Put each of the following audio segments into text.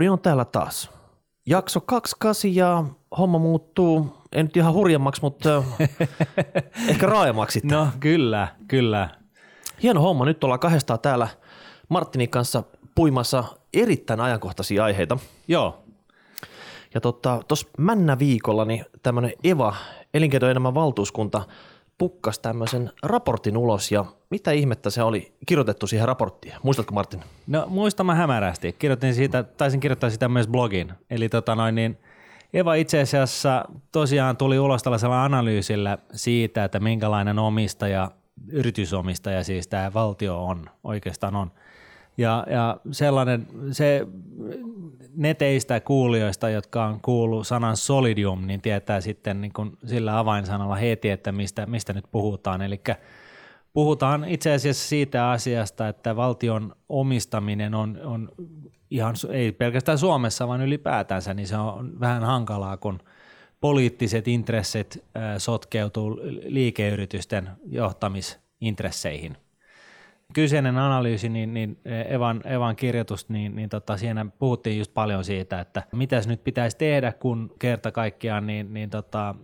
Raudi on täällä taas. Jakso 28 ja homma muuttuu, en nyt ihan hurjemmaksi, mutta ehkä raajemmaksi. No kyllä, kyllä. Hieno homma, nyt ollaan kahdestaan täällä Martinin kanssa puimassa erittäin ajankohtaisia aiheita. Joo, Ja tuossa tota, männä viikolla niin tämmöinen EVA, elinkeinoelämän valtuuskunta, pukkas tämmöisen raportin ulos ja mitä ihmettä se oli kirjoitettu siihen raporttiin? Muistatko Martin? No muistan mä hämärästi. Kirjoitin siitä, taisin kirjoittaa sitä myös blogin. Eli tota noin niin, Eva itse asiassa tosiaan tuli ulos tällaisella analyysillä siitä, että minkälainen omistaja, yritysomistaja siis tämä valtio on, oikeastaan on. Ja, ja sellainen, se ne teistä kuulijoista, jotka on kuullut sanan solidium, niin tietää sitten niin kuin sillä avainsanalla heti, että mistä, mistä nyt puhutaan. Eli puhutaan itse asiassa siitä asiasta, että valtion omistaminen on, on ihan, ei pelkästään Suomessa, vaan ylipäätänsä, niin se on vähän hankalaa, kun poliittiset intressit sotkeutuu liikeyritysten johtamisintresseihin. Kyseinen analyysi, niin, niin Evan, Evan kirjoitus, niin, niin tota, siinä puhuttiin just paljon siitä, että mitä nyt pitäisi tehdä, kun kerta kaikkiaan, niin, niin tota,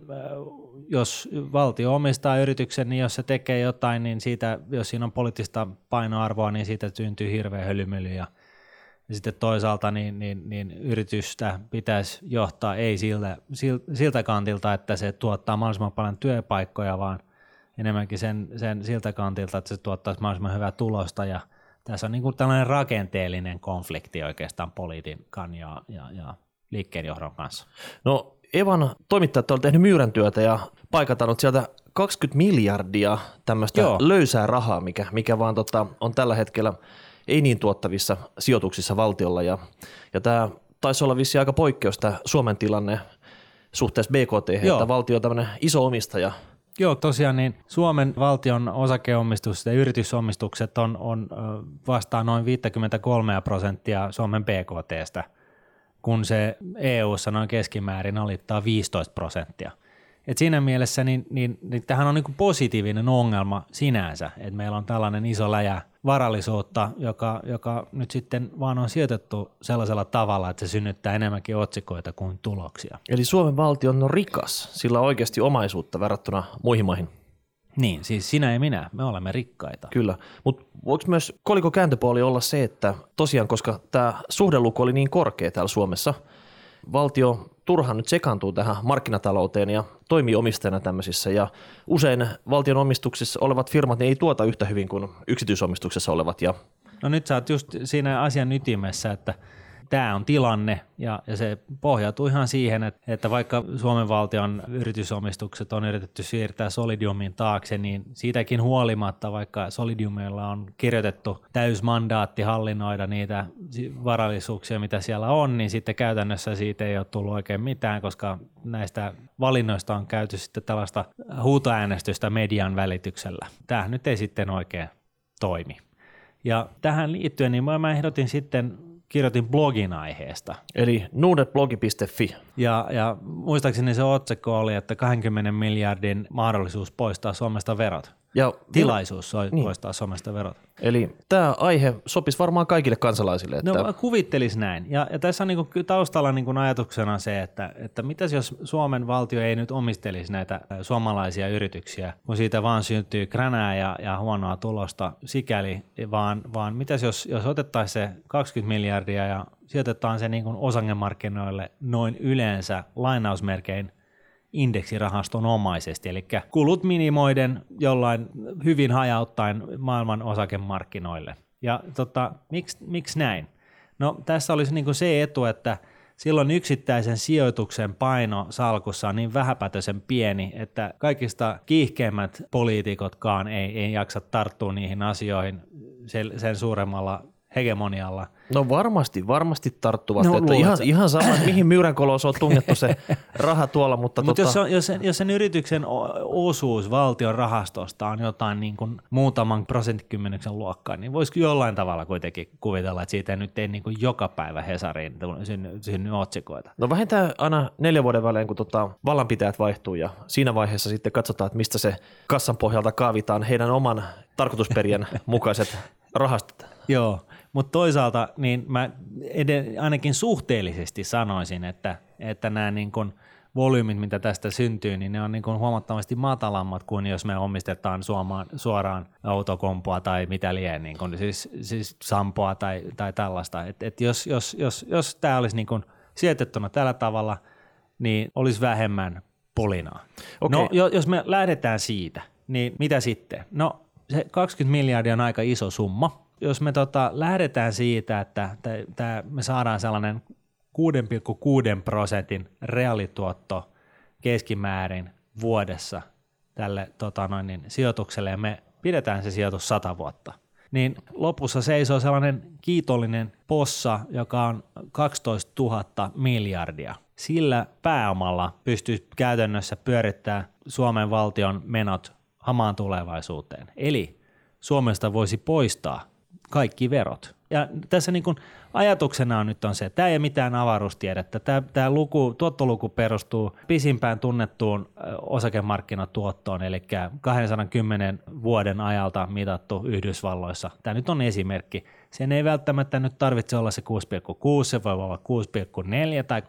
jos valtio omistaa yrityksen, niin jos se tekee jotain, niin siitä, jos siinä on poliittista painoarvoa, niin siitä syntyy hirveä hölymöly ja sitten toisaalta niin, niin, niin yritystä pitäisi johtaa ei siltä, siltä kantilta, että se tuottaa mahdollisimman paljon työpaikkoja, vaan enemmänkin sen, sen siltä kantilta, että se tuottaisi mahdollisimman hyvää tulosta. Ja tässä on niin kuin tällainen rakenteellinen konflikti oikeastaan politiikan ja, ja, ja liikkeenjohdon kanssa. No Evan toimittajat on tehnyt myyrän työtä ja paikatanut sieltä 20 miljardia tämmöistä Joo. löysää rahaa, mikä, mikä vaan tota, on tällä hetkellä ei niin tuottavissa sijoituksissa valtiolla. Ja, ja tämä taisi olla vissi aika poikkeus tämä Suomen tilanne suhteessa BKT, Joo. että valtio on tämmöinen iso omistaja. Joo, tosiaan niin Suomen valtion osakeomistus ja yritysomistukset on, on vastaa noin 53 prosenttia Suomen BKTstä, kun se EU-ssa noin keskimäärin alittaa 15 prosenttia. Et siinä mielessä niin, niin, niin tähän on niin positiivinen ongelma sinänsä, että meillä on tällainen iso läjä varallisuutta, joka, joka nyt sitten vaan on sijoitettu sellaisella tavalla, että se synnyttää enemmänkin otsikoita kuin tuloksia. Eli Suomen valtio on rikas, sillä on oikeasti omaisuutta verrattuna muihin maihin. Niin, siis sinä ja minä, me olemme rikkaita. Kyllä, mutta voiko myös koliko kääntöpuoli olla se, että tosiaan, koska tämä suhdeluku oli niin korkea täällä Suomessa, valtio turhaan nyt sekaantuu tähän markkinatalouteen ja toimii omistajana tämmöisissä. Ja usein valtion omistuksissa olevat firmat niin ei tuota yhtä hyvin kuin yksityisomistuksessa olevat. Ja No nyt sä oot just siinä asian ytimessä, että tämä on tilanne ja, ja se pohjautuu ihan siihen, että, että vaikka Suomen valtion yritysomistukset on yritetty siirtää Solidiumin taakse, niin siitäkin huolimatta, vaikka Solidiumilla on kirjoitettu täysmandaatti hallinnoida niitä varallisuuksia, mitä siellä on, niin sitten käytännössä siitä ei ole tullut oikein mitään, koska näistä valinnoista on käyty sitten tällaista huutoäänestystä median välityksellä. Tämä nyt ei sitten oikein toimi. Ja tähän liittyen niin mä ehdotin sitten, kirjoitin blogin aiheesta. eli nuudetblogi.fi. Ja, ja muistaakseni se otsikko oli, että 20 miljardin mahdollisuus poistaa Suomesta verot. Ja Tilaisuus soi- Niin. poistaa Suomesta verot. Eli tämä aihe sopisi varmaan kaikille kansalaisille. Että No mä kuvittelis näin. Ja, ja tässä on niinku taustalla niinku ajatuksena se, että, että mitäs jos Suomen valtio ei nyt omistelisi näitä ä, suomalaisia yrityksiä, kun siitä vaan syntyy kränää ja, ja huonoa tulosta sikäli, vaan, vaan mitäs jos, jos otettaisiin se 20 miljardia ja sijoitetaan se niinku osangemarkkinoille noin yleensä lainausmerkein indeksirahaston omaisesti, eli kulut minimoiden jollain hyvin hajauttaen maailman osakemarkkinoille. Ja tota, miksi, miksi näin? No tässä olisi niin se etu, että silloin yksittäisen sijoituksen paino salkussa on niin vähäpätöisen pieni, että kaikista kiihkeimmät poliitikotkaan ei, ei jaksa tarttua niihin asioihin sen, sen suuremmalla hegemonialla. No varmasti, varmasti tarttuvat. No, että ihan, ihan sama, että mihin myyränkolos on tungettu se raha tuolla, mutta, Mutta tota, jos, on, jos, sen, jos sen yrityksen osuus valtion rahastosta on jotain niin kuin muutaman prosenttikymmenyksen luokkaa, niin voisiko jollain tavalla kuitenkin kuvitella, että siitä nyt ei niin kuin joka päivä Hesariin synny otsikoita. No vähintään aina neljän vuoden välein, kun tota vallanpitäjät vaihtuu ja siinä vaiheessa sitten katsotaan, että mistä se kassan pohjalta kaavitaan heidän oman tarkoitusperien mukaiset rahastot. Joo, Mutta toisaalta niin mä ed- ainakin suhteellisesti sanoisin, että, että nämä niin kun volyymit, mitä tästä syntyy, niin ne on niin kun huomattavasti matalammat kuin jos me omistetaan suomaan, suoraan autokompoa tai mitä lie, niin kun, siis, siis sampoa tai, tai tällaista. Et, et jos, jos, jos, jos tämä olisi niin kun sijoitettuna tällä tavalla, niin olisi vähemmän pulinaa. Okei. No, jo- jos me lähdetään siitä, niin mitä sitten? No, se 20 miljardia on aika iso summa. Jos me tota, lähdetään siitä, että tää, tää, me saadaan sellainen 6,6 prosentin reaalituotto keskimäärin vuodessa tälle tota noin, niin, sijoitukselle ja me pidetään se sijoitus 100 vuotta, niin lopussa seisoo sellainen kiitollinen possa, joka on 12 000 miljardia. Sillä pääomalla pystyy käytännössä pyörittämään Suomen valtion menot hamaan tulevaisuuteen. Eli Suomesta voisi poistaa kaikki verot. Ja tässä niin kuin ajatuksena on nyt on se, että tämä ei ole mitään avaruustiedettä. Tämä, tämä luku, tuottoluku perustuu pisimpään tunnettuun osakemarkkinatuottoon, eli 210 vuoden ajalta mitattu Yhdysvalloissa. Tämä nyt on esimerkki. Sen ei välttämättä nyt tarvitse olla se 6,6, se voi olla 6,4 tai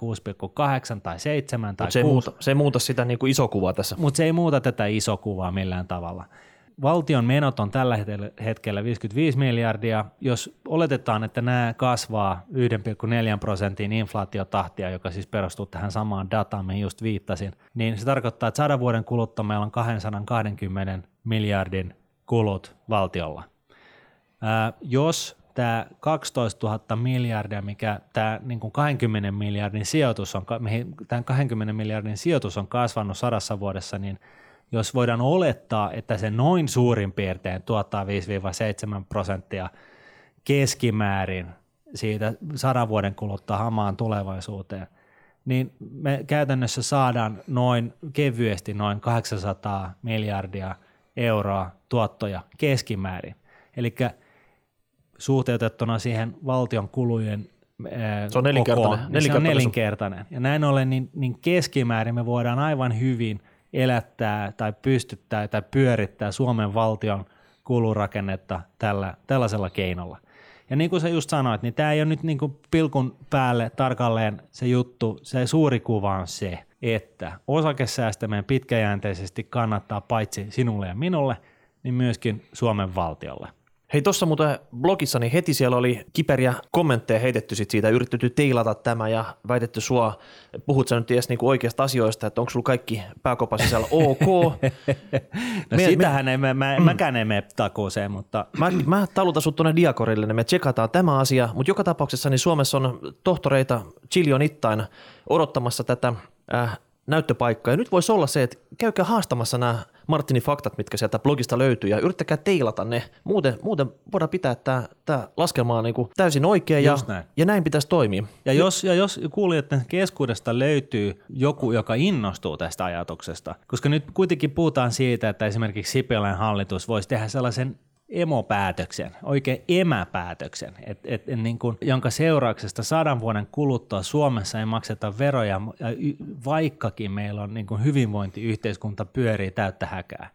6,8 tai 7 tai Mutta se, ei 6. muuta, se ei muuta sitä niin kuin iso kuvaa tässä. Mutta se ei muuta tätä isoa kuvaa millään tavalla. Valtion menot on tällä hetkellä- hetkellä 55 miljardia. Jos oletetaan, että nämä kasvaa 1,4 prosentin inflaatiotahtia, joka siis perustuu tähän samaan dataan, mihin just viittasin, niin se tarkoittaa, että sadan vuoden kuluttua meillä on 220 miljardin kulut valtiolla. Ää, jos tämä 12 000 miljardia, mikä tämä niin kuin 20 miljardin sijoitus on, mihin tämän 20 miljardin sijoitus on kasvanut sadassa vuodessa, niin jos voidaan olettaa, että se noin suurin piirtein tuottaa 5-7 prosenttia keskimäärin siitä sadan vuoden kuluttua hamaan tulevaisuuteen, niin me käytännössä saadaan noin kevyesti noin 800 miljardia euroa tuottoja keskimäärin. Eli suhteutettuna siihen valtion kulujen Se on nelinkertainen- kokoon, niin se on nelinkertainen. Ja näin ollen niin, niin keskimäärin me voidaan aivan hyvin elättää tai pystyttää tai pyörittää Suomen valtion kulurakennetta tällä, tällaisella keinolla. Ja niin kuin sä just sanoit, niin tämä ei ole nyt niin kuin pilkun päälle tarkalleen se juttu, se suuri kuva on se, että osakesäästäminen pitkäjänteisesti kannattaa paitsi sinulle ja minulle, niin myöskin Suomen valtiolle. Hei, tuossa muuten blogissa, niin heti siellä oli kiperiä kommentteja heitetty sit siitä, yritetty teilata tämä ja väitetty sua, puhut sä nyt edes niinku oikeasta asioista, että onko sulla kaikki pääkopan sisällä ok. No Me- sitähän ei, mä, mä, mäkään ei mene takuuseen, mutta Mä, mä talutan sut tuonne diakorille, niin me tsekataan tämä asia, mutta joka tapauksessa niin Suomessa on tohtoreita chilionittain odottamassa tätä äh, näyttöpaikkaa. Ja nyt voisi olla se, että käykää haastamassa nämä Martinin faktat, mitkä sieltä blogista löytyy, ja yrittäkää teilata ne. Muuten, muuten voidaan pitää, että tämä laskelma on niin kuin täysin oikea, ja, näin. ja näin pitäisi toimia. Ja jos, ja jos kuulijoiden keskuudesta löytyy joku, joka innostuu tästä ajatuksesta, koska nyt kuitenkin puhutaan siitä, että esimerkiksi Sipilän hallitus voisi tehdä sellaisen emopäätöksen, oikein emäpäätöksen, et, et, et niin kuin, jonka seurauksesta sadan vuoden kuluttua Suomessa ei makseta veroja, vaikkakin meillä on niin kuin hyvinvointiyhteiskunta pyörii täyttä häkää.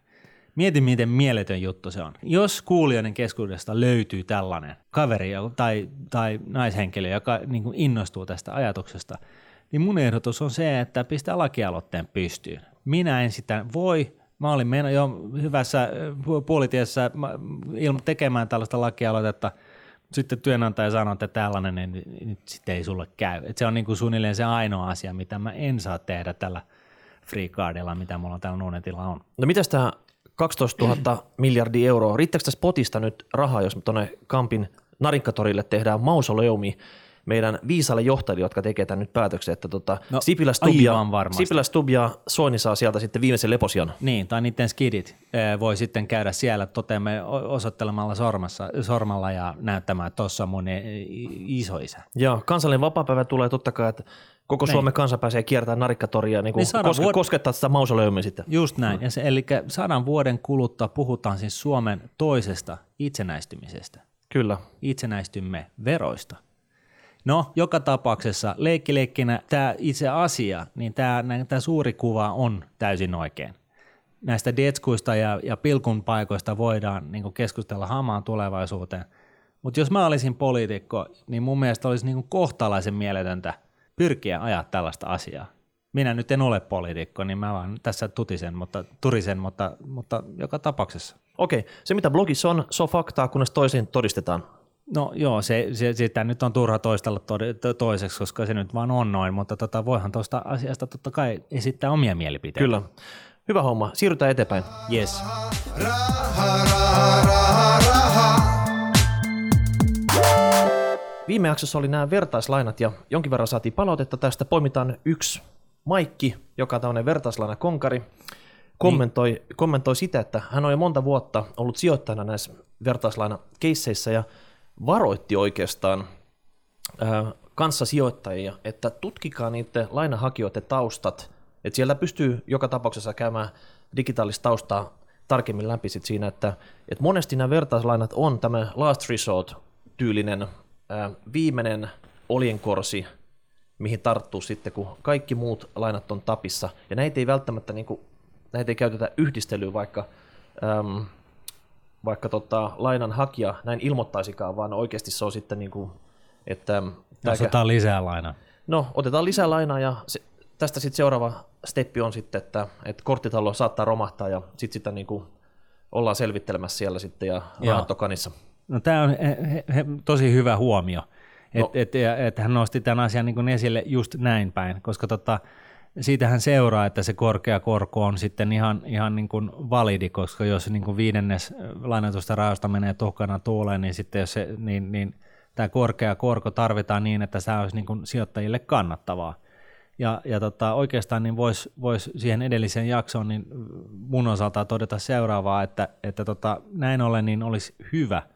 Mieti, miten mieletön juttu se on. Jos kuulijoiden keskuudesta löytyy tällainen kaveri tai, tai naishenkilö, joka niin kuin innostuu tästä ajatuksesta, niin mun ehdotus on se, että pistää lakialoitteen pystyyn. Minä en sitä voi. Mä olin meno jo hyvässä pu- puolitiessä tekemään tällaista lakialoitetta. Sitten työnantaja sanoi, että tällainen niin nyt sitten ei sulle käy. Et se on niin kuin suunnilleen se ainoa asia, mitä mä en saa tehdä tällä free cardilla, mitä mulla täällä Nuunetilla on. No mitäs tämä 12 000 miljardia euroa, riittääkö tästä potista nyt rahaa, jos me tuonne Kampin Narinkatorille tehdään mausoleumi meidän viisalle johtajille, jotka tekee tämän nyt päätöksen, että tota, No, Sipilä, varmasti. Sipilä Stubb ja Soini saa sieltä sitten viimeisen leposian. Niin, tai niiden skidit eh, voi sitten käydä siellä toteamme osoittelemalla sormassa, sormalla ja näyttämään, että tuossa on mun eh, isoisä. Ja kansallinen vapaapäivä tulee totta kai, että koko Niin. Suomen kansa pääsee kiertämään Narikkatoria niin Niin kuin koske, vuod- koskettaa sitä mausoleumia sitten. Just näin. Ja se, eli sadan vuoden kuluttua puhutaan siis Suomen toisesta itsenäistymisestä. Kyllä. Itsenäistymme veroista. No, joka tapauksessa leikkileikkinä tämä itse asia, niin tämä, tämä suuri kuva on täysin oikein. Näistä detskuista ja, ja pilkun paikoista voidaan niin keskustella hamaan tulevaisuuteen, Mutta jos mä olisin poliitikko, niin mun mielestä olisi niin kohtalaisen mieletöntä pyrkiä ajaa tällaista asiaa. Minä nyt en ole poliitikko, niin mä vaan tässä tutisen, mutta, turisen, mutta, mutta joka tapauksessa. Okei, se mitä blogissa on, se on faktaa, kunnes toisin todistetaan. No joo, se, se, sitä nyt on turha toistella to, toiseksi, koska se nyt vaan on noin, mutta tota, voihan tuosta asiasta totta kai esittää omia mielipiteitä. Kyllä. Hyvä homma. Siirrytään eteenpäin. Yes. Viime jaksossa oli nämä vertaislainat ja jonkin verran saatiin palautetta tästä. Poimitaan yksi Maikki, joka on tämmöinen vertaislaina konkari, kommentoi, niin. kommentoi sitä, että hän on jo monta vuotta ollut sijoittajana näissä vertaislainakeisseissä ja varoitti oikeastaan äh, kanssasijoittajia, että tutkikaa niiden lainahakijoiden taustat, että siellä pystyy joka tapauksessa käymään digitaalista taustaa tarkemmin läpi sit siinä, että, että monesti nämä vertaislainat on tämä last resort-tyylinen äh, viimeinen oljenkorsi, mihin tarttuu sitten, kun kaikki muut lainat on tapissa. Ja näitä ei välttämättä, niin kuin, näitä ei käytetä yhdistelyyn, vaikka, äm, vaikka tota, lainan hakija näin ilmoittaisikaan, vaan oikeasti se on sitten niin kuin, että... Jos otetaan lisää lainaa. No, otetaan lisää lainaa ja se, tästä sitten seuraava steppi on sitten, että, että korttitalo saattaa romahtaa ja sitten sitä niin kuin ollaan selvittelemässä siellä sitten ja rahat kanissa. No tämä on he, he, tosi hyvä huomio. No. Että et, et hän nosti tämän asian niin esille just näin päin, koska tota, siitähän seuraa, että se korkea korko on sitten ihan, ihan niin kuin validi, koska jos niin kuin viidennes lainatusta rahasta menee tuhkana tuuleen, niin sitten jos se, niin, niin tämä korkea korko tarvitaan niin, että se olisi niin kuin sijoittajille kannattavaa. Ja, ja tota, oikeastaan niin voisi vois siihen edelliseen jaksoon niin mun osalta todeta seuraavaa, että, että tota, näin ollen niin olisi hyvä –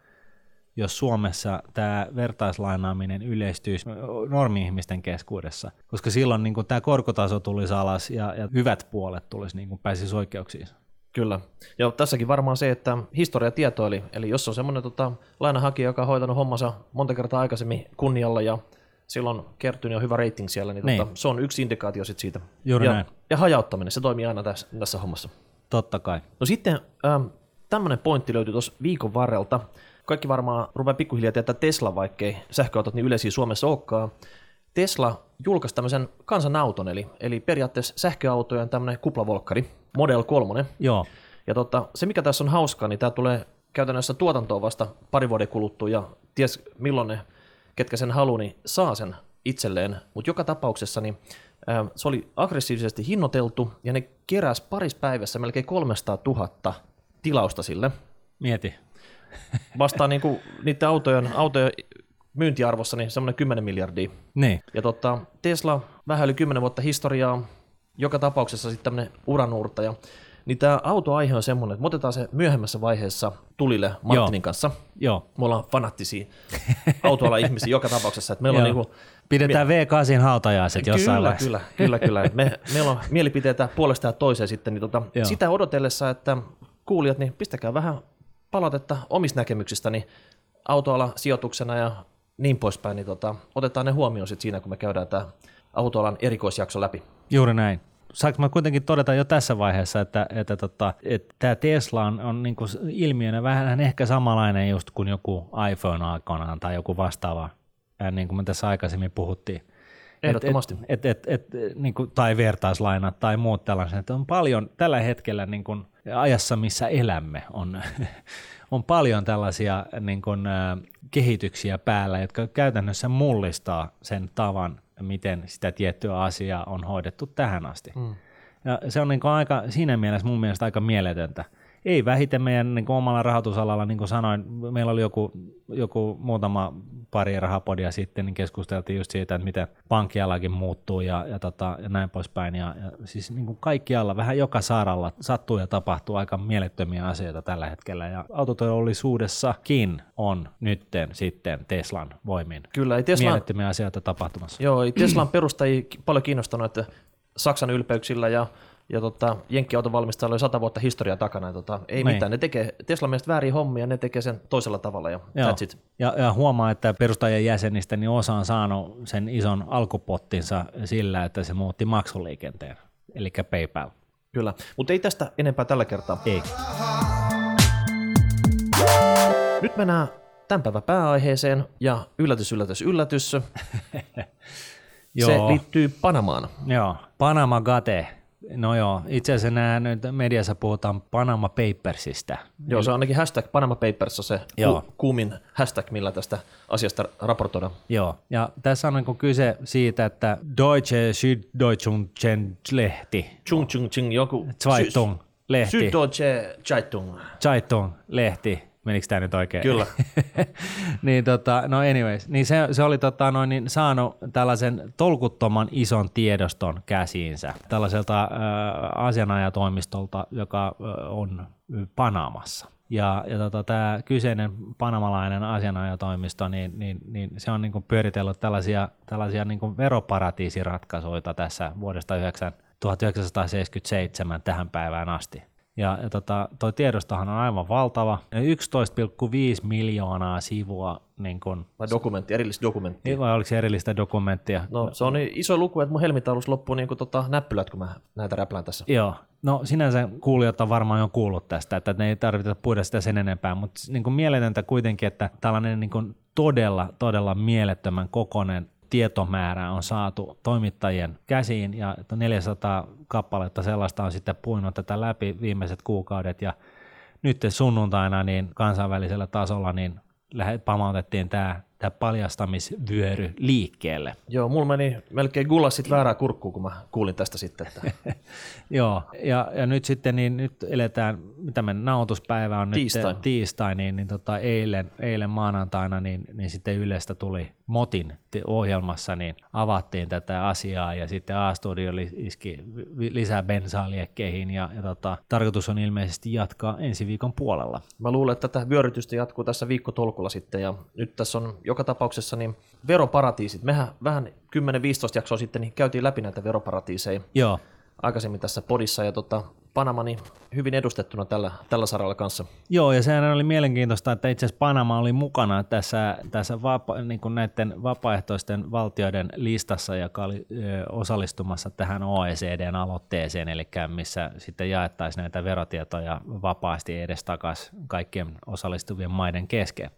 jos Suomessa tämä vertaislainaaminen yleistyisi normi-ihmisten keskuudessa, koska silloin niin tämä korkotaso tulisi alas ja, ja hyvät puolet tulisi niin pääsisi oikeuksiin. Kyllä. Ja tässäkin varmaan se, että historiatieto, eli, eli jos on semmoinen tota, lainahakija, joka on hoitanut hommansa monta kertaa aikaisemmin kunnialla ja silloin kertynyt jo hyvä rating siellä, niin, niin. Tota, se on yksi indikaatio sit siitä. Juuri ja, näin. ja hajauttaminen, se toimii aina tässä, tässä hommassa. Totta kai. No sitten ähm, tämmöinen pointti löytyi tuossa viikon varrelta kaikki varmaan rupeaa pikkuhiljaa tietää Tesla, vaikkei sähköautot niin yleisiä Suomessa olekaan. Tesla julkaisi tämmöisen kansanauton, eli, eli periaatteessa sähköautojen tämmöinen kuplavolkkari, Model 3. Joo. Ja tota, se, mikä tässä on hauskaa, niin tämä tulee käytännössä tuotantoon vasta pari vuoden kuluttua, ja ties milloin ne, ketkä sen haluaa, niin saa sen itselleen. Mutta joka tapauksessa niin, ää, se oli aggressiivisesti hinnoiteltu, ja ne keräsi paris päivässä melkein 300 000 tilausta sille. Mieti vastaa niin kuin niiden autojen, autojen myyntiarvossa niin semmoinen 10 miljardia. Niin. Ja tota, Tesla, vähän yli 10 vuotta historiaa, joka tapauksessa sitten tämmöinen uranuurtaja. Niin tämä autoaihe on semmoinen, että me otetaan se myöhemmässä vaiheessa tulille Martinin Joo. kanssa. Joo. Me ollaan fanattisia autoala ihmisiä joka tapauksessa. Että meillä on niinku, Pidetään V8 hautajaiset jossain kyllä, Kyllä, kyllä, kyllä. Me, meillä on mielipiteitä puolesta ja toiseen sitten. Niin tota, sitä odotellessa, että kuulijat, niin pistäkää vähän palautetta omista näkemyksistäni autoala sijoituksena ja niin poispäin, niin tota, otetaan ne huomioon sit siinä, kun me käydään tämä autoalan erikoisjakso läpi. Juuri näin. Saanko mä kuitenkin todeta jo tässä vaiheessa, että, että, tota, että tämä Tesla on, on niin kuin ilmiönä vähän ehkä samanlainen just kuin joku iPhone aikoinaan tai joku vastaava, niin kuin me tässä aikaisemmin puhuttiin. Ehdottomasti. Et, et, et, et, niin kuin, tai vertaislainat tai muut tällaiset. On paljon tällä hetkellä niin kuin, ajassa, missä elämme, on, on paljon tällaisia niin kuin, kehityksiä päällä, jotka käytännössä mullistaa sen tavan, miten sitä tiettyä asiaa on hoidettu tähän asti. Mm. Ja se on niin kuin aika, siinä mielessä mun mielestä aika mieletöntä ei vähiten meidän niin kuin omalla rahoitusalalla, niin kuin sanoin, meillä oli joku, joku muutama pari rahapodia sitten, niin keskusteltiin just siitä, että miten pankkialakin muuttuu ja, ja, tota, ja näin poispäin. Ja, ja siis niin kuin kaikkialla, vähän joka saaralla sattuu ja tapahtuu aika mielettömiä asioita tällä hetkellä. Ja autoteollisuudessakin on nytten sitten Teslan voimin Kyllä, ei Tesla... mielettömiä asioita tapahtumassa. Joo, ei Teslan perustajia paljon kiinnostanut, että Saksan ylpeyksillä ja ja tota, Jenkkiauton valmistajalla oli sata vuotta historiaa takana. Ja tota, ei Nein. mitään, ne tekee Tesla mielestä väärin hommia, ne tekee sen toisella tavalla ja Joo. that's it. Ja, ja huomaa, että perustajien jäsenistä niin osa on saanut sen ison alkupottinsa sillä, että se muutti maksuliikenteen, eli PayPal. Kyllä, mutta ei tästä enempää tällä kertaa. Ei. Nyt mennään tämän päivän pääaiheeseen ja yllätys, yllätys, yllätys. se liittyy Panamaan. Joo, Panama Gate. No joo, itse asiassa nämä nyt mediassa puhutaan Panama Papersista. Joo, se on ainakin hashtag Panama Papers on se Joo. ku, kuumin hashtag, millä tästä asiasta raportoidaan. Joo, ja tässä on niin kyse siitä, että Deutsche Süddeutsche lehti, Chung chung chung, joku Zeitung lehti, Süddeutsche Zeitung. Zeitung lehti, menikö tämä nyt oikein? Kyllä. niin tota, no anyways, niin se, se oli tota, noin, niin saanut tällaisen tolkuttoman ison tiedoston käsiinsä tällaiselta äh, asianajatoimistolta, joka äh, on Panamassa. Ja, ja tota, tämä kyseinen panamalainen asianajatoimisto, niin, niin, niin se on niin pyöritellyt tällaisia, tällaisia niin veroparatiisiratkaisuja tässä vuodesta 9, 1977 tähän päivään asti. Ja, ja tota, toi tiedostohan on aivan valtava. 11,5 miljoonaa sivua, niin kun, Vai dokumentti, erillistä dokumenttia. vai oliko se erillistä dokumenttia? No se on niin iso luku, että mun helmitaulussa loppuu niin kuin tota näppylät, kun mä näitä räplään tässä. Joo, no sinänsä kuulijat on varmaan jo kuullut tästä, että ne ei tarvitse puhuta sitä sen enempää, mutta niin mieletöntä kuitenkin, että tällainen niin todella, todella mielettömän kokoinen tietomäärä on saatu toimittajien käsiin ja että 400 kappaletta sellaista on sitten puinut tätä läpi viimeiset kuukaudet. Ja nyt sunnuntaina niin kansainvälisellä tasolla niin pamautettiin tämä, tämä paljastamisvyöry liikkeelle. Joo, mulla meni melkein gullassit väärää kurkkuun, kun mä kuulin tästä sitten. Että Joo, ja, ja nyt sitten niin nyt eletään, mitä me nauhoituspäivä on Tiistai. nyt tiistai, niin, niin tota, eilen, eilen maanantaina niin, niin sitten Ylestä tuli Motin ohjelmassa, niin avattiin tätä asiaa ja sitten A-studio iski lisää bensaa liekkeihin ja, ja tota, tarkoitus on ilmeisesti jatkaa ensi viikon puolella. Mä luulen, että tätä vyörytystä jatkuu tässä viikkotolkulla sitten, ja nyt tässä on joka tapauksessa niin veroparatiisit. Mehän vähän 10-15 jaksoa sitten niin käytiin läpi näitä veroparatiiseja Joo, aikaisemmin tässä podissa, ja tota, Panama niin hyvin edustettuna tällä, tällä saralla kanssa. Joo, ja sehän oli mielenkiintoista, että itse asiassa Panama oli mukana tässä, tässä vapa, niin kuin näiden vapaaehtoisten valtioiden listassa, joka oli ö, osallistumassa tähän OECDn aloitteeseen, eli missä sitten jaettaisiin näitä verotietoja vapaasti edestakaisin kaikkien osallistuvien maiden kesken.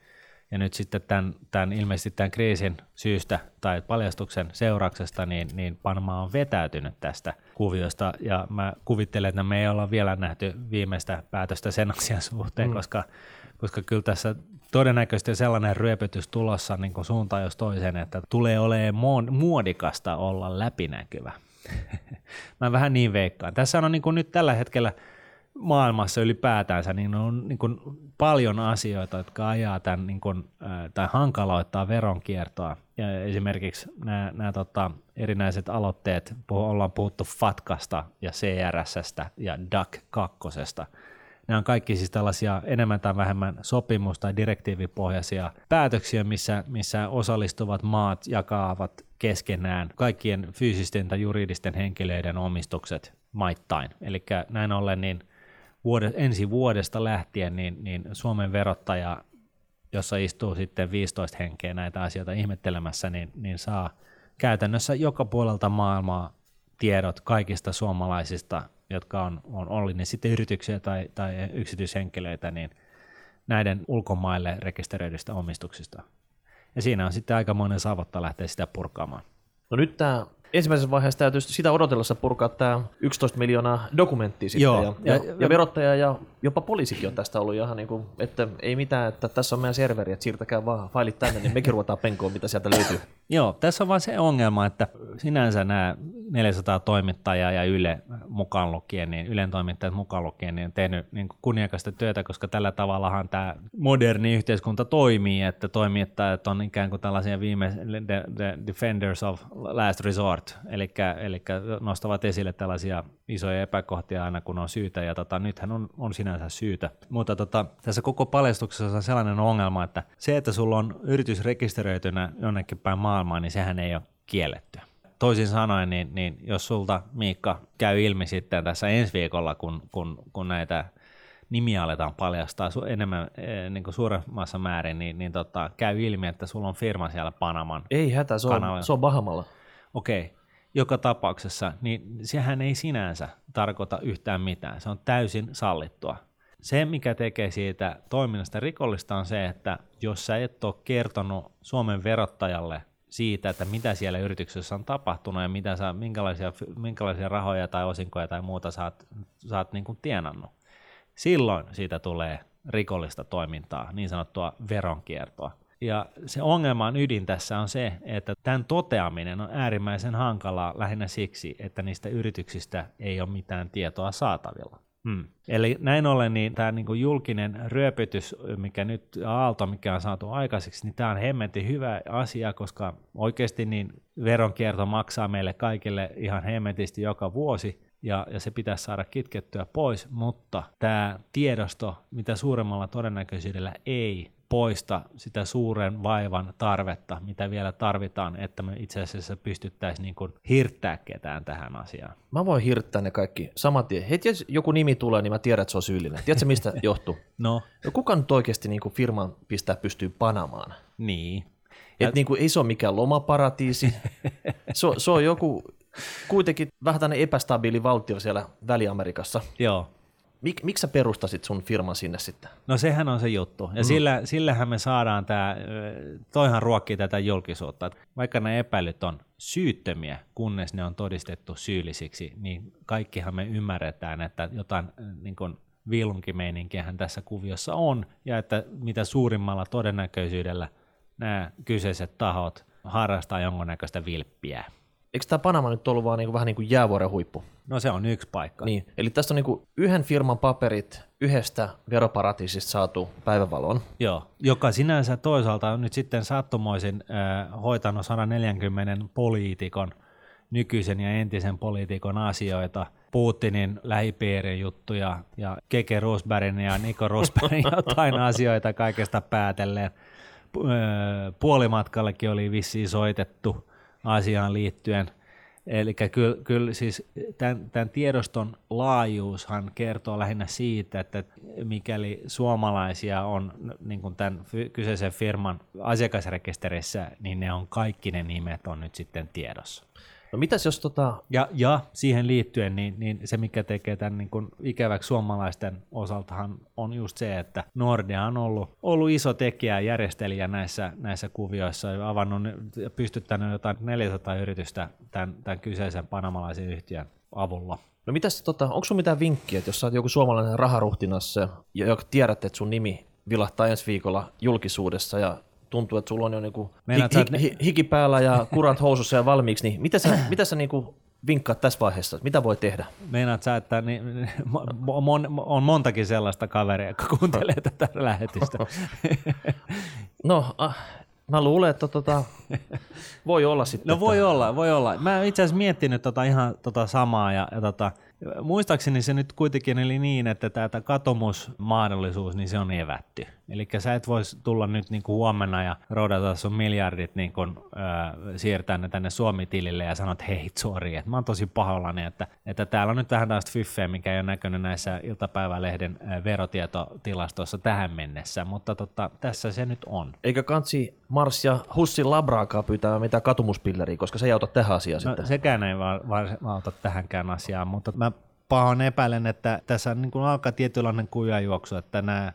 Ja nyt sitten tämän, tämän, ilmeisesti tämän kriisin syystä tai paljastuksen seurauksesta, niin, niin Panama on vetäytynyt tästä kuviosta. Ja mä kuvittelen, että me ei olla vielä nähty viimeistä päätöstä sen asian suhteen, mm. koska, koska kyllä tässä todennäköisesti sellainen ryöpytys tulossa niin kuin suuntaan jos toiseen, että tulee olemaan muodikasta olla läpinäkyvä. mä vähän niin veikkaan. Tässä on niin kuin nyt tällä hetkellä maailmassa ylipäätänsä, niin on niin kuin paljon asioita, jotka ajaa tämän, niin kuin, tai hankaloittaa veronkiertoa. Ja esimerkiksi nämä, nämä tota, erinäiset aloitteet, puhu, ollaan puhuttu FATKasta ja CRSstä ja DAC 2. Nämä on kaikki siis tällaisia enemmän tai vähemmän sopimus- tai direktiivipohjaisia päätöksiä, missä, missä osallistuvat maat jakaavat keskenään kaikkien fyysisten tai juridisten henkilöiden omistukset maittain. Eli näin ollen niin vuode, ensi vuodesta lähtien niin, niin Suomen verottaja, jossa istuu sitten 15 henkeä näitä asioita ihmettelemässä, niin, niin saa käytännössä joka puolelta maailmaa tiedot kaikista suomalaisista, jotka on, on oli ne sitten yrityksiä tai, tai yksityishenkilöitä, niin näiden ulkomaille rekisteröidystä omistuksista. Ja siinä on sitten aikamoinen savotta lähteä sitä purkaamaan. No nyt tämä ensimmäisessä vaiheessa täytyy sitä odotellessa purkaa tämä 11 miljoonaa dokumenttia sitten, Joo. ja, ja, Ja- ja, ja verottaja ja jopa poliisikin on tästä ollut ihan niin kuin, että ei mitään, että tässä on meidän serveri, että siirtäkää vaan failit tänne, niin mekin ruvetaan penkoon, mitä sieltä löytyy. Joo, tässä on vain se ongelma, että sinänsä nämä 400 toimittajaa ja Yle mukaan lukien, niin Ylen toimittajat mukaan lukien, niin on tehnyt niin kunniakasta työtä, koska tällä tavallahan tämä moderni yhteiskunta toimii, että toimittajat on ikään kuin tällaisia viime the, the defenders of last resort, eli, eli nostavat esille tällaisia isoja epäkohtia aina kun on syytä, ja tota, nythän on, on sinänsä syytä. Mutta tota, tässä koko paljastuksessa on sellainen ongelma, että se, että sulla on yritys rekisteröitynä jonnekin päin maailmaa, niin sehän ei ole kielletty. Toisin sanoen, niin, niin jos sulta Miikka käy ilmi sitten tässä ensi viikolla, kun, kun, kun näitä nimiä aletaan paljastaa su- enemmän eh, niin kuin suuremmassa määrin, niin, niin tota, käy ilmi, että sulla on firma siellä Panaman Ei hätä, se on, se on Bahamalla. Okei, joka tapauksessa, niin sehän ei sinänsä tarkoita yhtään mitään. Se on täysin sallittua. Se, mikä tekee siitä toiminnasta rikollista, on se, että jos sä et ole kertonut Suomen verottajalle siitä, että mitä siellä yrityksessä on tapahtunut ja mitä sä, minkälaisia, minkälaisia rahoja tai osinkoja tai muuta sä oot, sä oot niin kuin tienannut. Silloin siitä tulee rikollista toimintaa, niin sanottua veronkiertoa. Ja se ongelman ydin tässä on se, että tämän toteaminen on äärimmäisen hankalaa lähinnä siksi, että niistä yrityksistä ei ole mitään tietoa saatavilla. Hmm. Eli näin ollen niin tämä niinku julkinen ryöpytys, mikä nyt aalto, mikä on saatu aikaiseksi, niin tämä on hemmetin hyvä asia, koska oikeasti niin veronkierto maksaa meille kaikille ihan hemmetisti joka vuosi, ja, ja se pitäisi saada kitkettyä pois, mutta tämä tiedosto, mitä suuremmalla todennäköisyydellä ei poista sitä suuren vaivan tarvetta, mitä vielä tarvitaan, että me itse asiassa pystyttäisiin niin kuin hirttää ketään tähän asiaan. Mä voin hirttää ne kaikki saman tien. Heti jos joku nimi tulee, niin mä tiedän, että se on syyllinen. Tiedätkö, mistä johtuu? No. no kuka nyt oikeasti niin kuin firman pistää pystyy Panamaan? Niin. Et niin kuin, ei se ole mikään lomaparatiisi. se, on, se on joku kuitenkin vähän tämmöinen epästabiili valtio siellä Väli-Amerikassa. Joo. Mik, miksi sä perustasit sun firman sinne sitten? No sehän on se juttu. Ja mm. sillä, sillähän me saadaan tämä, toihan ruokkii tätä julkisuutta. Vaikka ne epäilyt on syyttömiä, kunnes ne on todistettu syyllisiksi, niin kaikkihan me ymmärretään, että jotain niin kuin villunkimeininkiähän tässä kuviossa on, ja että mitä suurimmalla todennäköisyydellä nämä kyseiset tahot harrastaa jonkunnäköistä vilppiä eikö tämä Panama nyt ollut vaan niin kuin, vähän niin kuin jäävuoren huippu? No se on yksi paikka. Niin, eli tässä on niin kuin yhden firman paperit yhdestä veroparatiisista saatu päivävalon. Joo, joka sinänsä toisaalta on nyt sitten sattumoisin äh, hoitanut 140 poliitikon nykyisen ja entisen poliitikon asioita, Putinin lähipiirin juttuja ja Keke Rosbergin ja Niko Rosbergin jotain asioita kaikesta päätellen. Puolimatkallekin oli vissiin soitettu asiaan liittyen. Eli kyllä, kyllä siis tämän, tämän tiedoston laajuushan kertoo lähinnä siitä, että mikäli suomalaisia on niin kuin tämän kyseisen firman asiakasrekisterissä, niin ne on kaikki ne nimet on nyt sitten tiedossa. No mitäs jos tota... Ja, ja siihen liittyen, niin, niin se mikä tekee tämän niin kuin ikäväksi suomalaisten osaltahan on just se, että Nordea on ollut, ollut iso tekijä ja järjestelijä näissä, näissä kuvioissa ja avannut, pystyttänyt jotain 400 yritystä tämän, tämän kyseisen panamalaisen yhtiön avulla. No mitäs, tota, onko sun mitään vinkkiä, että jos sä oot joku suomalainen raharuhtinassa ja, ja tiedät, että sun nimi vilahtaa ensi viikolla julkisuudessa ja tuntuu, että sulla on jo niinku Meinaat, hi, hi, hi, hiki päällä ja kurat housussa ja valmiiksi, niin mitä sä, mitä sä niinku vinkkaat tässä vaiheessa? Mitä voi tehdä? Meinaat sä, että niin, mon, on montakin sellaista kaveria, jotka kuuntelee tätä lähetystä? no, äh, Mä luulen, että tota, voi olla sitten. No voi että... olla, voi olla. Mä itse asiassa miettinyt tota ihan tota samaa ja, ja tota, muistaakseni se nyt kuitenkin oli niin, että tämä katomusmahdollisuus, niin se on evätty. Eli sä et voisi tulla nyt niin kuin huomenna ja roudata sun miljardit niin kuin, äh, siirtää ne tänne Suomi-tilille ja sanot, hei, sorry, että mä oon tosi pahoillani, että, että täällä on nyt vähän tästä fyffeä, mikä ei ole näkynyt näissä iltapäivälehden verotietotilastoissa tähän mennessä, mutta tota, tässä se nyt on. Eikä kansi Mars ja Hussin labraakaan pyytää mitään katumuspilleriä, koska se ei auta tähän asiaan no, sitten. Sekään ei vaan, vaan auta tähänkään asiaan, mutta mä pahoin epäilen, että tässä niin kuin alkaa tietynlainen kujajuoksu, että nämä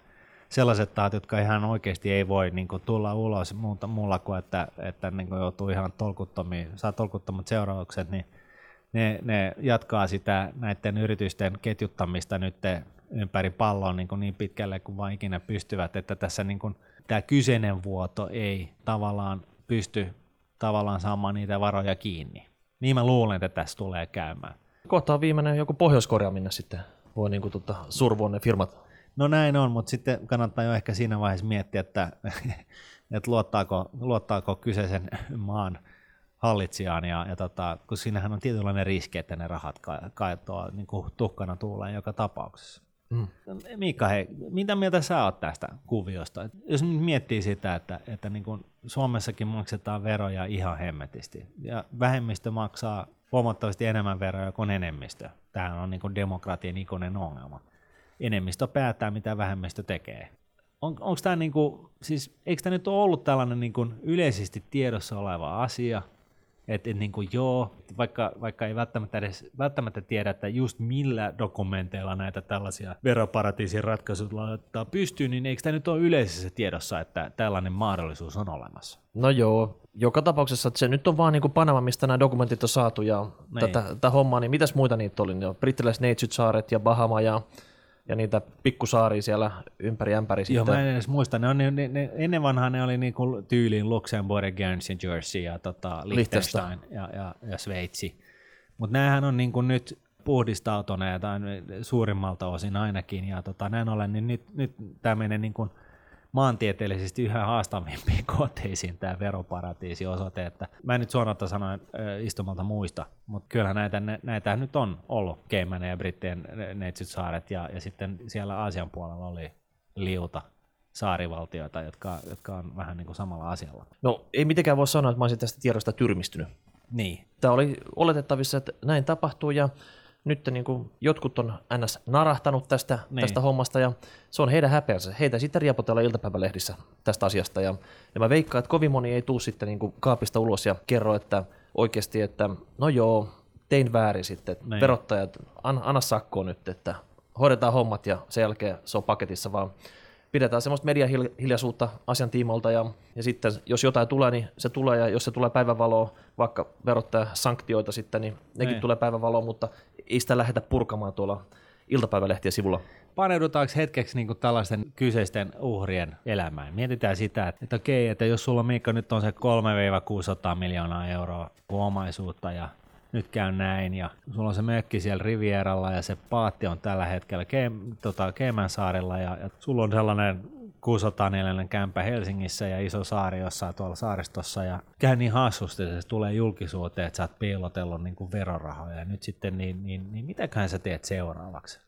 sellaiset taat, jotka ihan oikeasti ei voi niin kuin, tulla ulos muuta, muulla kuin, että, että niin kuin, joutuu ihan tolkuttomiin, saa tolkuttomat seuraukset, niin ne, ne jatkaa sitä näiden yritysten ketjuttamista nyt ympäri palloa niin, kuin niin pitkälle kuin vain ikinä pystyvät, että tässä niin kuin, tämä kyseinen vuoto ei tavallaan pysty tavallaan saamaan niitä varoja kiinni. Niin mä luulen, että tässä tulee käymään. Kohta on viimeinen joku Pohjois-Korea, minne sitten voi niin kuin, tota, survoa ne firmat No näin on, mutta sitten kannattaa jo ehkä siinä vaiheessa miettiä, että, että luottaako, luottaako kyseisen maan hallitsijaan, ja, ja tota, kun siinähän on tietynlainen riski, että ne rahat kaitoaa niin kuin tuhkana tuuleen joka tapauksessa. Mm. Miikka, hei, mitä mieltä sä oot tästä kuviosta? Jos nyt miettii sitä, että, että niin kuin Suomessakin maksetaan veroja ihan hemmetisti, ja vähemmistö maksaa huomattavasti enemmän veroja kuin enemmistö. Tämä on niin kuin demokratian ikonen ongelma enemmistö päättää, mitä vähemmistö tekee. On, onko tämä niinku, siis, eikö tämä nyt ole ollut tällainen niinku yleisesti tiedossa oleva asia, Että et, niin kuin joo, vaikka, vaikka ei välttämättä edes välttämättä tiedä, että just millä dokumenteilla näitä tällaisia veroparatiisin ratkaisuja laittaa pystyyn, niin eikö tämä nyt ole yleisessä tiedossa, että tällainen mahdollisuus on olemassa? No joo, joka tapauksessa että se nyt on vaan niin kuin Panama, mistä nämä dokumentit on saatu ja Niin. tätä, tätä hommaa, niin mitäs muita niitä oli? Ne on brittiläiset Neitsyt-saaret ja Bahama ja, ja niitä pikkusaaria siellä ympäri ämpäri Joo, sitten. mä en edes muista. Ne on, ne, ne, ne, ennen vanhaa ne oli niinku tyyliin Luxembourg, Guernsey, Jersey ja tota, Liechtenstein ja, ja, ja Sveitsi. Mutta näähän on niinku nyt puhdistautuneet tai suurimmalta osin ainakin. Ja tota, näin ollen, niin nyt, nyt tämä menee niinku maantieteellisesti yhä haastavimpiin kohteisiin tämä veroparatiisi osoite, että mä en nyt suoraan sanoen istumalta muista, mutta kyllähän näitä, nä- näitä nyt on ollut Cayman ja Brittien neitsyt saaret ja, ja sitten siellä Aasian puolella oli liuta saarivaltioita, jotka, jotka on vähän niin kuin samalla asialla. No ei mitenkään voi sanoa, että mä olisin tästä tiedosta tyrmistynyt. Niin. Tämä oli oletettavissa, että näin tapahtuu ja nyt niin kuin jotkut on ns. narahtanut tästä, Niin. tästä hommasta ja se on heidän häpeänsä. Heitä sitten riepotella iltapäivälehdissä tästä asiasta ja, ja mä veikkaan, että kovin moni ei tuu sitten niin kuin kaapista ulos ja kerro, että oikeasti, että no joo, tein väärin sitten, Niin. verottajat, an, anna sakkoa nyt, että hoidetaan hommat ja sen jälkeen se on paketissa vaan pidetään semmoista mediahiljaisuutta asian tiimoilta ja, ja sitten jos jotain tulee, niin se tulee ja jos se tulee päivänvaloon, vaikka verottaja sanktioita sitten, niin nekin Niin. tulee päivänvaloon, mutta ei sitä lähdetä purkamaan tuolla iltapäivälehtien sivulla. Paneudutaanko hetkeksi niin tällaisten kyseisten uhrien elämään? Mietitään sitä, että, että okei, että jos sulla Miikka nyt on se 3-600 miljoonaa euroa omaisuutta ja nyt käy näin ja sulla on se mökki siellä Rivieralla ja se paatti on tällä hetkellä Ke- tota, Keimänsaarella ja, ja sulla on sellainen 604 kämpä Helsingissä ja iso saari jossain tuolla saaristossa ja käy niin hassusti, että se tulee julkisuuteen, että sä oot piilotellut niin kuin verorahoja ja nyt sitten niin, niin, niin mitäköhän sä teet seuraavaksi?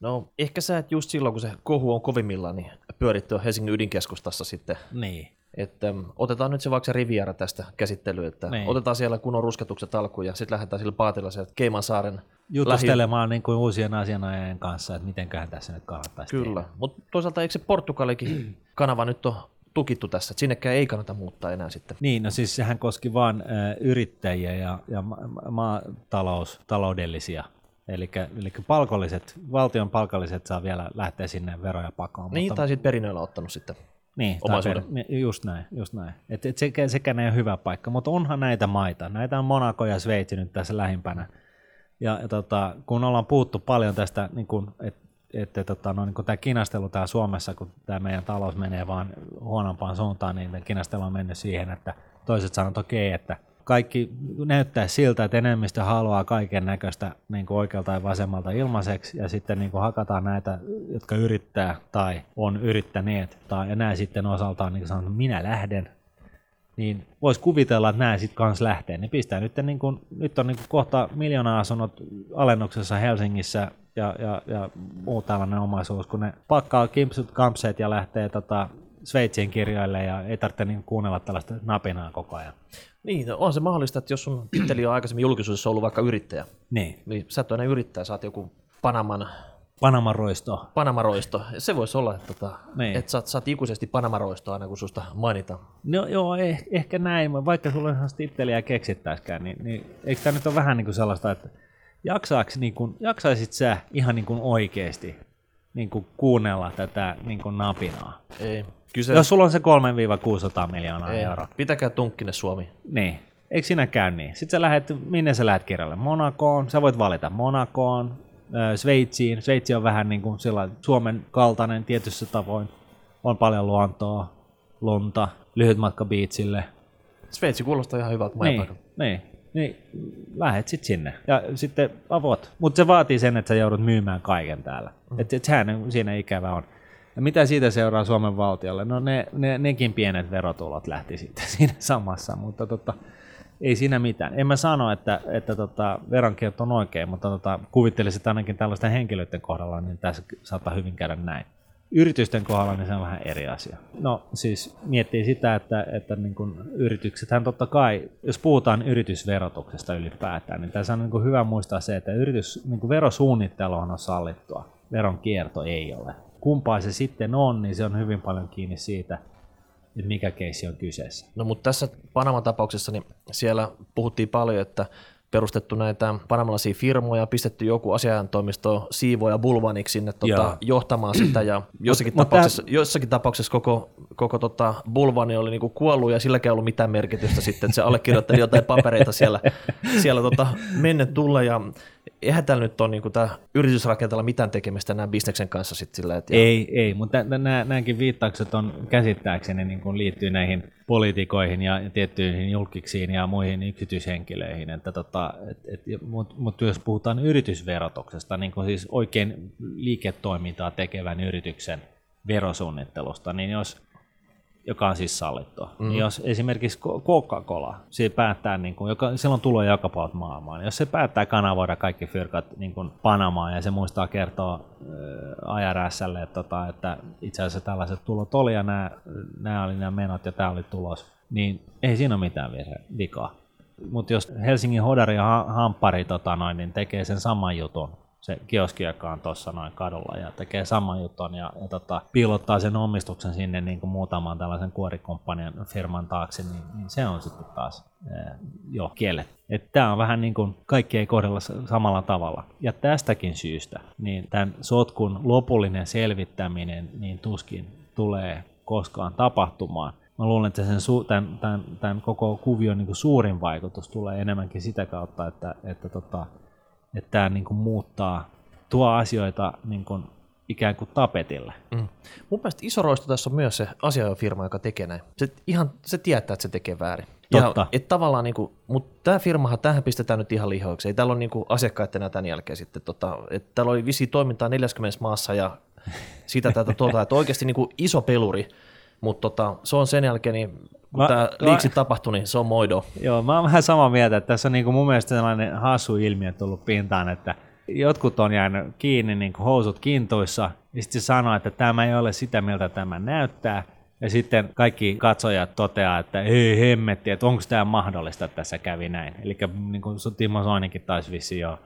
No ehkä sä et just silloin, kun se kohu on kovimmillaan, niin pyörittyä Helsingin ydinkeskustassa sitten. Niin. Että mm, otetaan nyt se vaikka se Riviera tästä käsittelyyn, että Niin. otetaan siellä kunnon rusketukset alkuun ja sitten lähdetään sillä paatilla sieltä Keimansaaren jutustelemaan niin kuin uusien asianajajien kanssa, että mitenköhän tässä nyt kannattaisi Kyllä, mutta toisaalta eikö se Portugalikin kanava nyt on tukittu tässä, että sinnekään ei kannata muuttaa enää sitten. Niin, no siis sehän koski vain yrittäjiä ja, ja ma- ma- maatalous, taloudellisia. Eli, eli palkolliset, valtion palkalliset saa vielä lähteä sinne veroja pakoon. Niin, mutta, tai sitten perinnöillä ottanut sitten. Niin, omaisuuden. tai- niin, just näin, just näin. Et, et sekä, sekään ei ole hyvä paikka, mutta onhan näitä maita. Näitä on Monaco ja Sveitsi nyt tässä lähimpänä. Ja, ja tota, kun ollaan puhuttu paljon tästä, niin kun, että että tota, no, niin tämä kinastelu täällä Suomessa, kun tämä meidän talous menee vaan huonompaan suuntaan, niin kinastelu on mennyt siihen, että toiset sanoo, että okei, että kaikki näyttää siltä, että enemmistö haluaa kaiken näköistä niin oikealta ja vasemmalta ilmaiseksi, ja sitten niin kuin hakataan näitä, jotka yrittää tai on yrittäneet, tai ja nämä sitten osaltaan niin että minä lähden, niin voisi kuvitella, että nämä sitten kanssa lähtee. Ne pistää nyt, niin kuin, nyt on niin kuin kohta miljoona asunnot alennuksessa Helsingissä ja, ja, ja muu tällainen omaisuus, kun ne pakkaa kimpsut kampseet ja lähtee tota, Sveitsiin kirjoille ja ei tarvitse niin kuunnella tällaista napinaa koko ajan. Niin, no on se mahdollista, että jos sun titteli on aikaisemmin julkisuudessa ollut vaikka yrittäjä, Niin. niin sä et ole enää yrittäjä, sä oot joku Panaman, Panaman roisto. Panamaroisto. Se voisi olla, että, tota, Niin. että sä oot ikuisesti Panamaroisto aina, kun susta mainitaan. No joo, eh, ehkä näin, vaikka sulla ihan titteliä keksittäisikään, niin, niin eikö tämä nyt ole vähän niin kuin sellaista, että jaksaaks, niin kuin, jaksaisit sä ihan niin kuin oikeasti niin kuin kuunnella tätä niin kuin napinaa? Ei. Kyse, Jos sulla on se 3-600 miljoonaa ei. euroa. Pitäkää tunkkinen Suomi. Niin. Eikö sinä käy niin? Sitten sä lähet, minne sä lähet kirjalle? Monakoon, sä voit valita Monakoon, Sveitsiin. Sveitsi on vähän niin kuin Suomen kaltainen tietyssä tavoin. On paljon luontoa, lunta, lyhyt matka biitsille. Sveitsi kuulostaa ihan hyvältä Niin, niin, niin, lähet sitten sinne. Ja sitten avot. Mutta se vaatii sen, että sä joudut myymään kaiken täällä. Mm. Että et sehän siinä ikävä on. Ja mitä siitä seuraa Suomen valtiolle? No ne, ne, nekin pienet verotulot lähti sitten siinä samassa, mutta tota, ei siinä mitään. En mä sano, että, että tota, veronkierto on oikein, mutta tota, kuvittelisin, että ainakin tällaisten henkilöiden kohdalla, niin tässä saattaa hyvin käydä näin. Yritysten kohdalla niin se on vähän eri asia. No siis miettii sitä, että, että niin kun yrityksethän totta kai, jos puhutaan yritysverotuksesta ylipäätään, niin tässä on niin hyvä muistaa se, että yritys, niin verosuunnittelu on sallittua, veronkierto ei ole. Kumpaa se sitten on, niin se on hyvin paljon kiinni siitä, että mikä keissi on kyseessä. No mutta tässä Panaman tapauksessa niin siellä puhuttiin paljon, että perustettu näitä panamalaisia firmoja, pistetty joku asiantoimisto siivoja bulvaniksi sinne tota, johtamaan sitä. Ja jossakin, mut, tapauksessa, mut jossakin tapauksessa koko, koko tota, bulvani oli niinku kuollut ja silläkään ei ollut mitään merkitystä sitten, että se allekirjoitteli jotain papereita siellä, siellä tota, menne tulla. Ja eihän täällä nyt ole niin tämä yritysrakenteella mitään tekemistä nämä bisneksen kanssa sitten sillä, että Ei, ei, mutta nämäkin viittaukset on käsittääkseni niin liittyy näihin poliitikoihin ja tiettyihin julkiksiin ja muihin yksityishenkilöihin, että tota, et, et, mutta mut jos puhutaan yritysverotuksesta, niin kuin siis oikein liiketoimintaa tekevän yrityksen verosuunnittelusta, niin jos joka on siis sallittua. Mm. Niin jos esimerkiksi Coca-Cola, se päättää, niin kuin, joka, silloin tulee joka puolta maailmaa, niin jos se päättää kanavoida kaikki fyrkat niin kuin Panamaan ja se muistaa kertoa äh, IRSlle, että, tota, että itse asiassa tällaiset tulot oli ja nämä, nämä oli nämä menot ja tämä oli tulos, niin ei siinä ole mitään vikaa. Mutta jos Helsingin Hodari ja Hampari tota noin, niin tekee sen saman jutun, se kioski, joka on tuossa noin kadulla ja tekee saman jutun ja, ja tota, piilottaa sen omistuksen sinne niin kuin muutaman tällaisen kuorikomppanian firman taakse, niin, niin se on sitten taas ää, jo kielletty. Tämä on vähän niin kuin kaikki ei kohdella samalla tavalla. Ja tästäkin syystä niin tämän sotkun lopullinen selvittäminen niin tuskin tulee koskaan tapahtumaan. Mä luulen, että sen su- tämän, tämän, tämän koko kuvion niin kuin suurin vaikutus tulee enemmänkin sitä kautta, että, että tota, että tämä niin kuin muuttaa, tuo asioita niin kuin ikään kuin tapetille. Mm. Mun mielestä iso roisto tässä on myös se asiayfirma, joka tekee näin. Se, ihan, se tietää, että se tekee väärin. Totta. Ja, et tavallaan, niin kuin, mutta tämä firmahan, tähän pistetään nyt ihan lihoiksi. Ei täällä ole niin kuin asiakkaita enää tämän jälkeen sitten. Tota, että täällä oli visi toimintaa 40 maassa ja sitä tätä tuota, että oikeasti niin kuin iso peluri, mutta tota, se on sen jälkeen, niin kun tämä liiksi tapahtui, niin se on moido. Joo, mä oon vähän samaa mieltä, että tässä on niin kuin mun mielestä sellainen hassu ilmiö tullut pintaan, että jotkut on jäänyt kiinni niin kuin housut kintuissa, ja sitten se sanoo, että tämä ei ole sitä, miltä tämä näyttää, ja sitten kaikki katsojat toteaa, että ei hemmetti, että onko tämä mahdollista, että tässä kävi näin. Eli niin kuin Timo Soinikin taisi vissi jo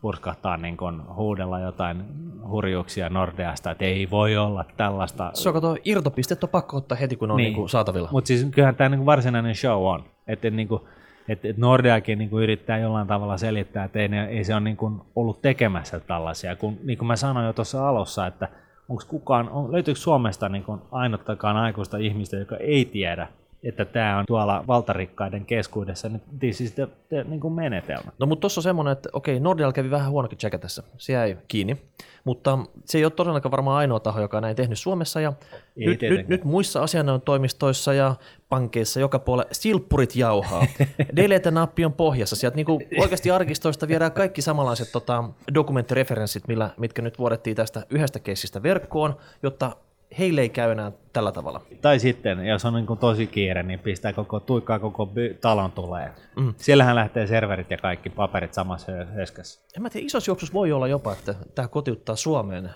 purskahtaa niin kuin huudella jotain hurjuuksia Nordeasta, että ei voi olla tällaista. Se on kato, on pakko ottaa heti, kun on niin. Niin kuin saatavilla. Mutta siis kyllähän tämä niin varsinainen show on. Että niin kuin, että et Nordeakin niin kuin yrittää jollain tavalla selittää, että ei, ei se ole niin kuin ollut tekemässä tällaisia. Kun, niin kuin mä sanoin jo tuossa alussa, että onko kukaan, on, löytyykö Suomesta niin kuin ainuttakaan aikuista ihmistä, joka ei tiedä, että tämä on tuolla valtarikkaiden keskuudessa nyt siis te, te, niin kuin menetelmä. No mutta tuossa on semmoinen, että okei, Nordial kävi vähän huonokin tässä, se jäi kiinni, mutta se ei ole todellakaan varmaan ainoa taho, joka on näin tehnyt Suomessa ja nyt, nyt, nyt, muissa asianajotoimistoissa ja pankeissa joka puolella silppurit jauhaa. Delete-nappi on pohjassa. Sieltä niin kuin oikeasti arkistoista viedään kaikki samanlaiset tota, dokumenttireferenssit, millä, mitkä nyt vuodettiin tästä yhdestä keissistä verkkoon, jotta heille ei käy enää tällä tavalla. Tai sitten, jos on niin kuin tosi kiire, niin pistää koko, tuikkaa koko by- talon tulee. Mm. Siellähän lähtee serverit ja kaikki paperit samassa höskässä. En mä tiedä, isossa juoksussa voi olla jopa, että tämä kotiuttaa Suomeen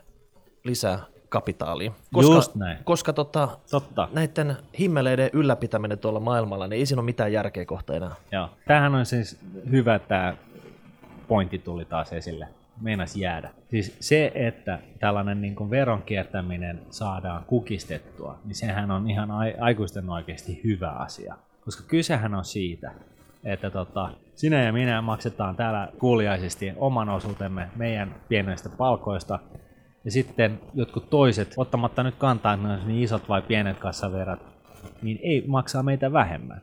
lisää kapitaalia. Koska, Just näin. Koska tota, Totta. näiden himmeleiden ylläpitäminen tuolla maailmalla, niin ei siinä ole mitään järkeä kohta enää. Joo. Tämähän on siis hyvä, että tämä pointti tuli taas esille meinas jäädä. Siis se, että tällainen niin kuin veron kiertäminen saadaan kukistettua, niin sehän on ihan aikuisten oikeasti hyvä asia. Koska kysehän on siitä, että tota, sinä ja minä maksetaan täällä kuuliaisesti oman osuutemme meidän pienistä palkoista, ja sitten jotkut toiset, ottamatta nyt kantaa, että ne niin isot vai pienet kassaverrat, niin ei maksaa meitä vähemmän.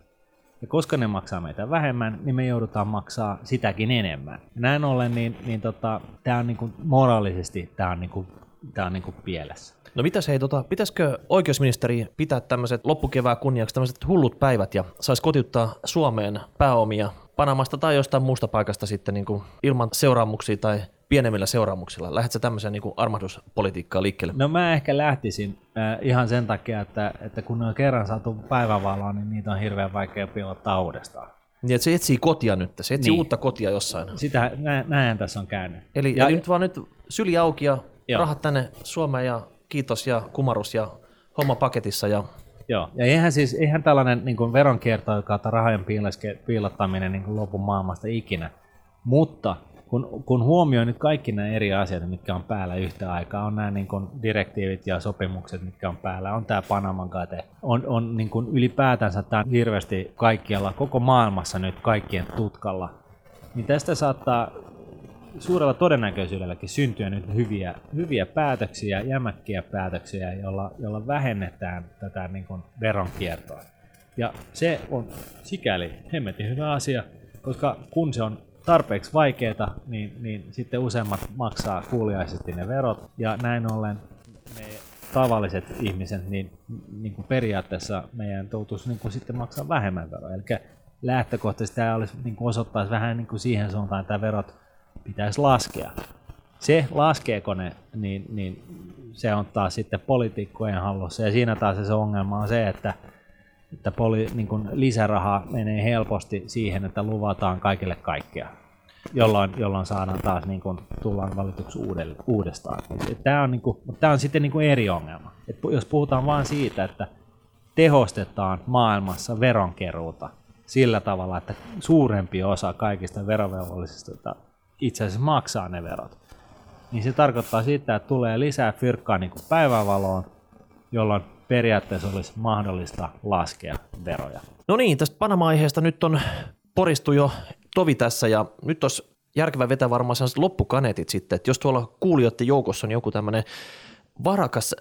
Ja koska ne maksaa meitä vähemmän, niin me joudutaan maksaa sitäkin enemmän. Ja näin ollen, niin, niin tota, tämä on niinku, moraalisesti tää on, niinku, tää on niinku pielessä. No mitäs hei, tota, pitäisikö oikeusministeri pitää tämmöiset loppukevää kunniaksi tämmöiset hullut päivät ja saisi kotiuttaa Suomeen pääomia Panamasta tai jostain muusta paikasta sitten niin kuin ilman seuraamuksia tai pienemmillä seuraamuksilla? Lähdetkö tämmöiseen niin armahduspolitiikkaan liikkeelle? No mä ehkä lähtisin äh, ihan sen takia, että, että kun ne on kerran saatu päivävaloon, niin niitä on hirveän vaikea piilottaa uudestaan. Niin, että se etsii kotia nyt, se etsii niin. uutta kotia jossain. Sitä, nä, näin tässä on käynyt. Eli, ja, eli nyt vaan nyt syli auki ja joo. rahat tänne Suomeen ja kiitos ja kumarus ja homma paketissa ja Joo, ja eihän siis eihän tällainen niin veronkierto kautta rahojen piilottaminen niin lopu maailmasta ikinä, mutta kun, kun huomioi nyt kaikki nämä eri asiat, mitkä on päällä yhtä aikaa, on nämä niin kuin direktiivit ja sopimukset, mitkä on päällä, on tämä Panaman kate, on, on niin kuin ylipäätänsä tämä hirveästi kaikkialla, koko maailmassa nyt kaikkien tutkalla, niin tästä saattaa suurella todennäköisyydelläkin syntyä nyt hyviä, hyviä päätöksiä, jämäkkiä päätöksiä, joilla, joilla vähennetään tätä niin kuin veronkiertoa. Ja se on sikäli hemmetin hyvä asia, koska kun se on tarpeeksi vaikeaa, niin, niin sitten useimmat maksaa kuuliaisesti ne verot, ja näin ollen me tavalliset ihmiset, niin, niin kuin periaatteessa meidän toutuisi niin kuin sitten maksaa vähemmän veroa. Eli lähtökohtaisesti tämä olisi, niin kuin osoittaisi vähän niin kuin siihen suuntaan, että verot pitäisi laskea. Se, laskeeko ne, niin, niin se on taas sitten poliitikkojen hallussa. Ja siinä taas se ongelma on se, että, että poli, niin kuin lisäraha menee helposti siihen, että luvataan kaikille kaikkea, jolloin, jolloin saadaan taas niin kuin, tullaan valituksi uudestaan. Tämä on, niin kuin, tämä on sitten niin kuin eri ongelma. Et jos puhutaan vain siitä, että tehostetaan maailmassa veronkeruuta sillä tavalla, että suurempi osa kaikista verovelvollisista itse asiassa maksaa ne verot, niin se tarkoittaa sitä, että tulee lisää fyrkkaa niin kuin päivävaloon, jolloin periaatteessa olisi mahdollista laskea veroja. No niin, tästä Panama-aiheesta nyt on poristu jo tovi tässä ja nyt olisi järkevä vetää varmaan sellaiset loppukaneetit sitten, että jos tuolla kuulijoiden joukossa on joku tämmöinen varakas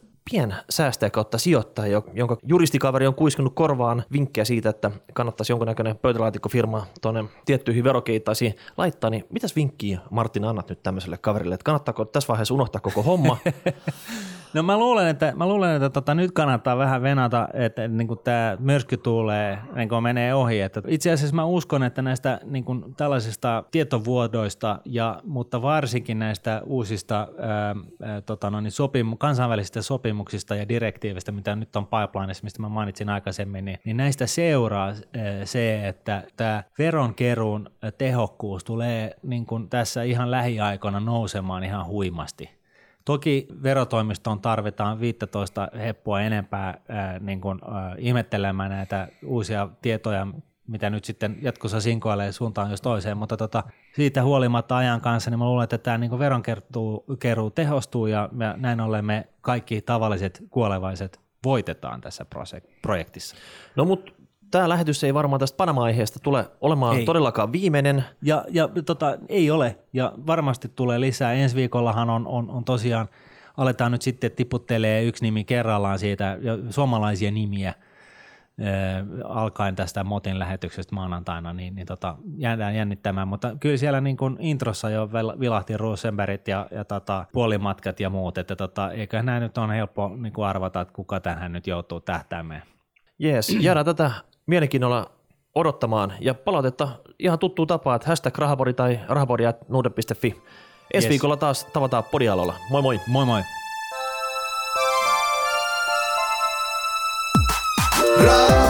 säästäjä kautta sijoittaja, jonka juristikaveri on kuiskunut korvaan vinkkejä siitä, että kannattaisi jonkunnäköinen pöytälaatikkofirma tuonne tiettyihin verokeittaisiin laittaa, niin mitäs vinkkiä Martin annat nyt tämmöiselle kaverille, että kannattaako tässä vaiheessa unohtaa koko homma No mä luulen, että, mä luulen, että tota, nyt kannattaa vähän venata, että niin tämä myrsky tulee, niin kuin menee ohi. Että itse asiassa mä uskon, että näistä niin kuin tällaisista tietovuodoista, ja, mutta varsinkin näistä uusista ää, ää, tota, no, niin sopimu- kansainvälisistä sopimuksista ja direktiivistä, mitä nyt on pipelineissa, mistä mä mainitsin aikaisemmin, niin, niin näistä seuraa ää, se, että tämä veronkeruun tehokkuus tulee niin kuin tässä ihan lähiaikoina nousemaan ihan huimasti Toki verotoimistoon tarvitaan 15 heppoa enempää ää, niin kuin, ää, ihmettelemään näitä uusia tietoja, mitä nyt sitten jatkossa sinkoilee suuntaan jos toiseen, mutta tota, siitä huolimatta ajan kanssa, niin mä luulen, että tämä niin veronkeruu tehostuu ja me, näin ollen me kaikki tavalliset kuolevaiset voitetaan tässä projektissa. No mutta tämä lähetys ei varmaan tästä Panama-aiheesta tule olemaan ei. todellakaan viimeinen. Ja, ja tota, ei ole, ja varmasti tulee lisää. Ensi viikollahan on, on, on tosiaan, aletaan nyt sitten tiputtelee yksi nimi kerrallaan siitä, ja suomalaisia nimiä – alkaen tästä Motin lähetyksestä maanantaina, niin, niin tota, jäädään jännittämään, mutta kyllä siellä niin kuin introssa jo vilahti Rosenbergit ja, ja tota, puolimatkat ja muut, että tota, eiköhän nämä nyt on helppo niin kuin arvata, että kuka tähän nyt joutuu tähtäämään. Jees, jäädään tätä mielenkiinnolla odottamaan ja palautetta ihan tuttuu tapaa, että hashtag rahapori tai rahapori.nuude.fi. Ensi yes. viikolla taas tavataan podialolla. Moi moi! Moi moi! Raha,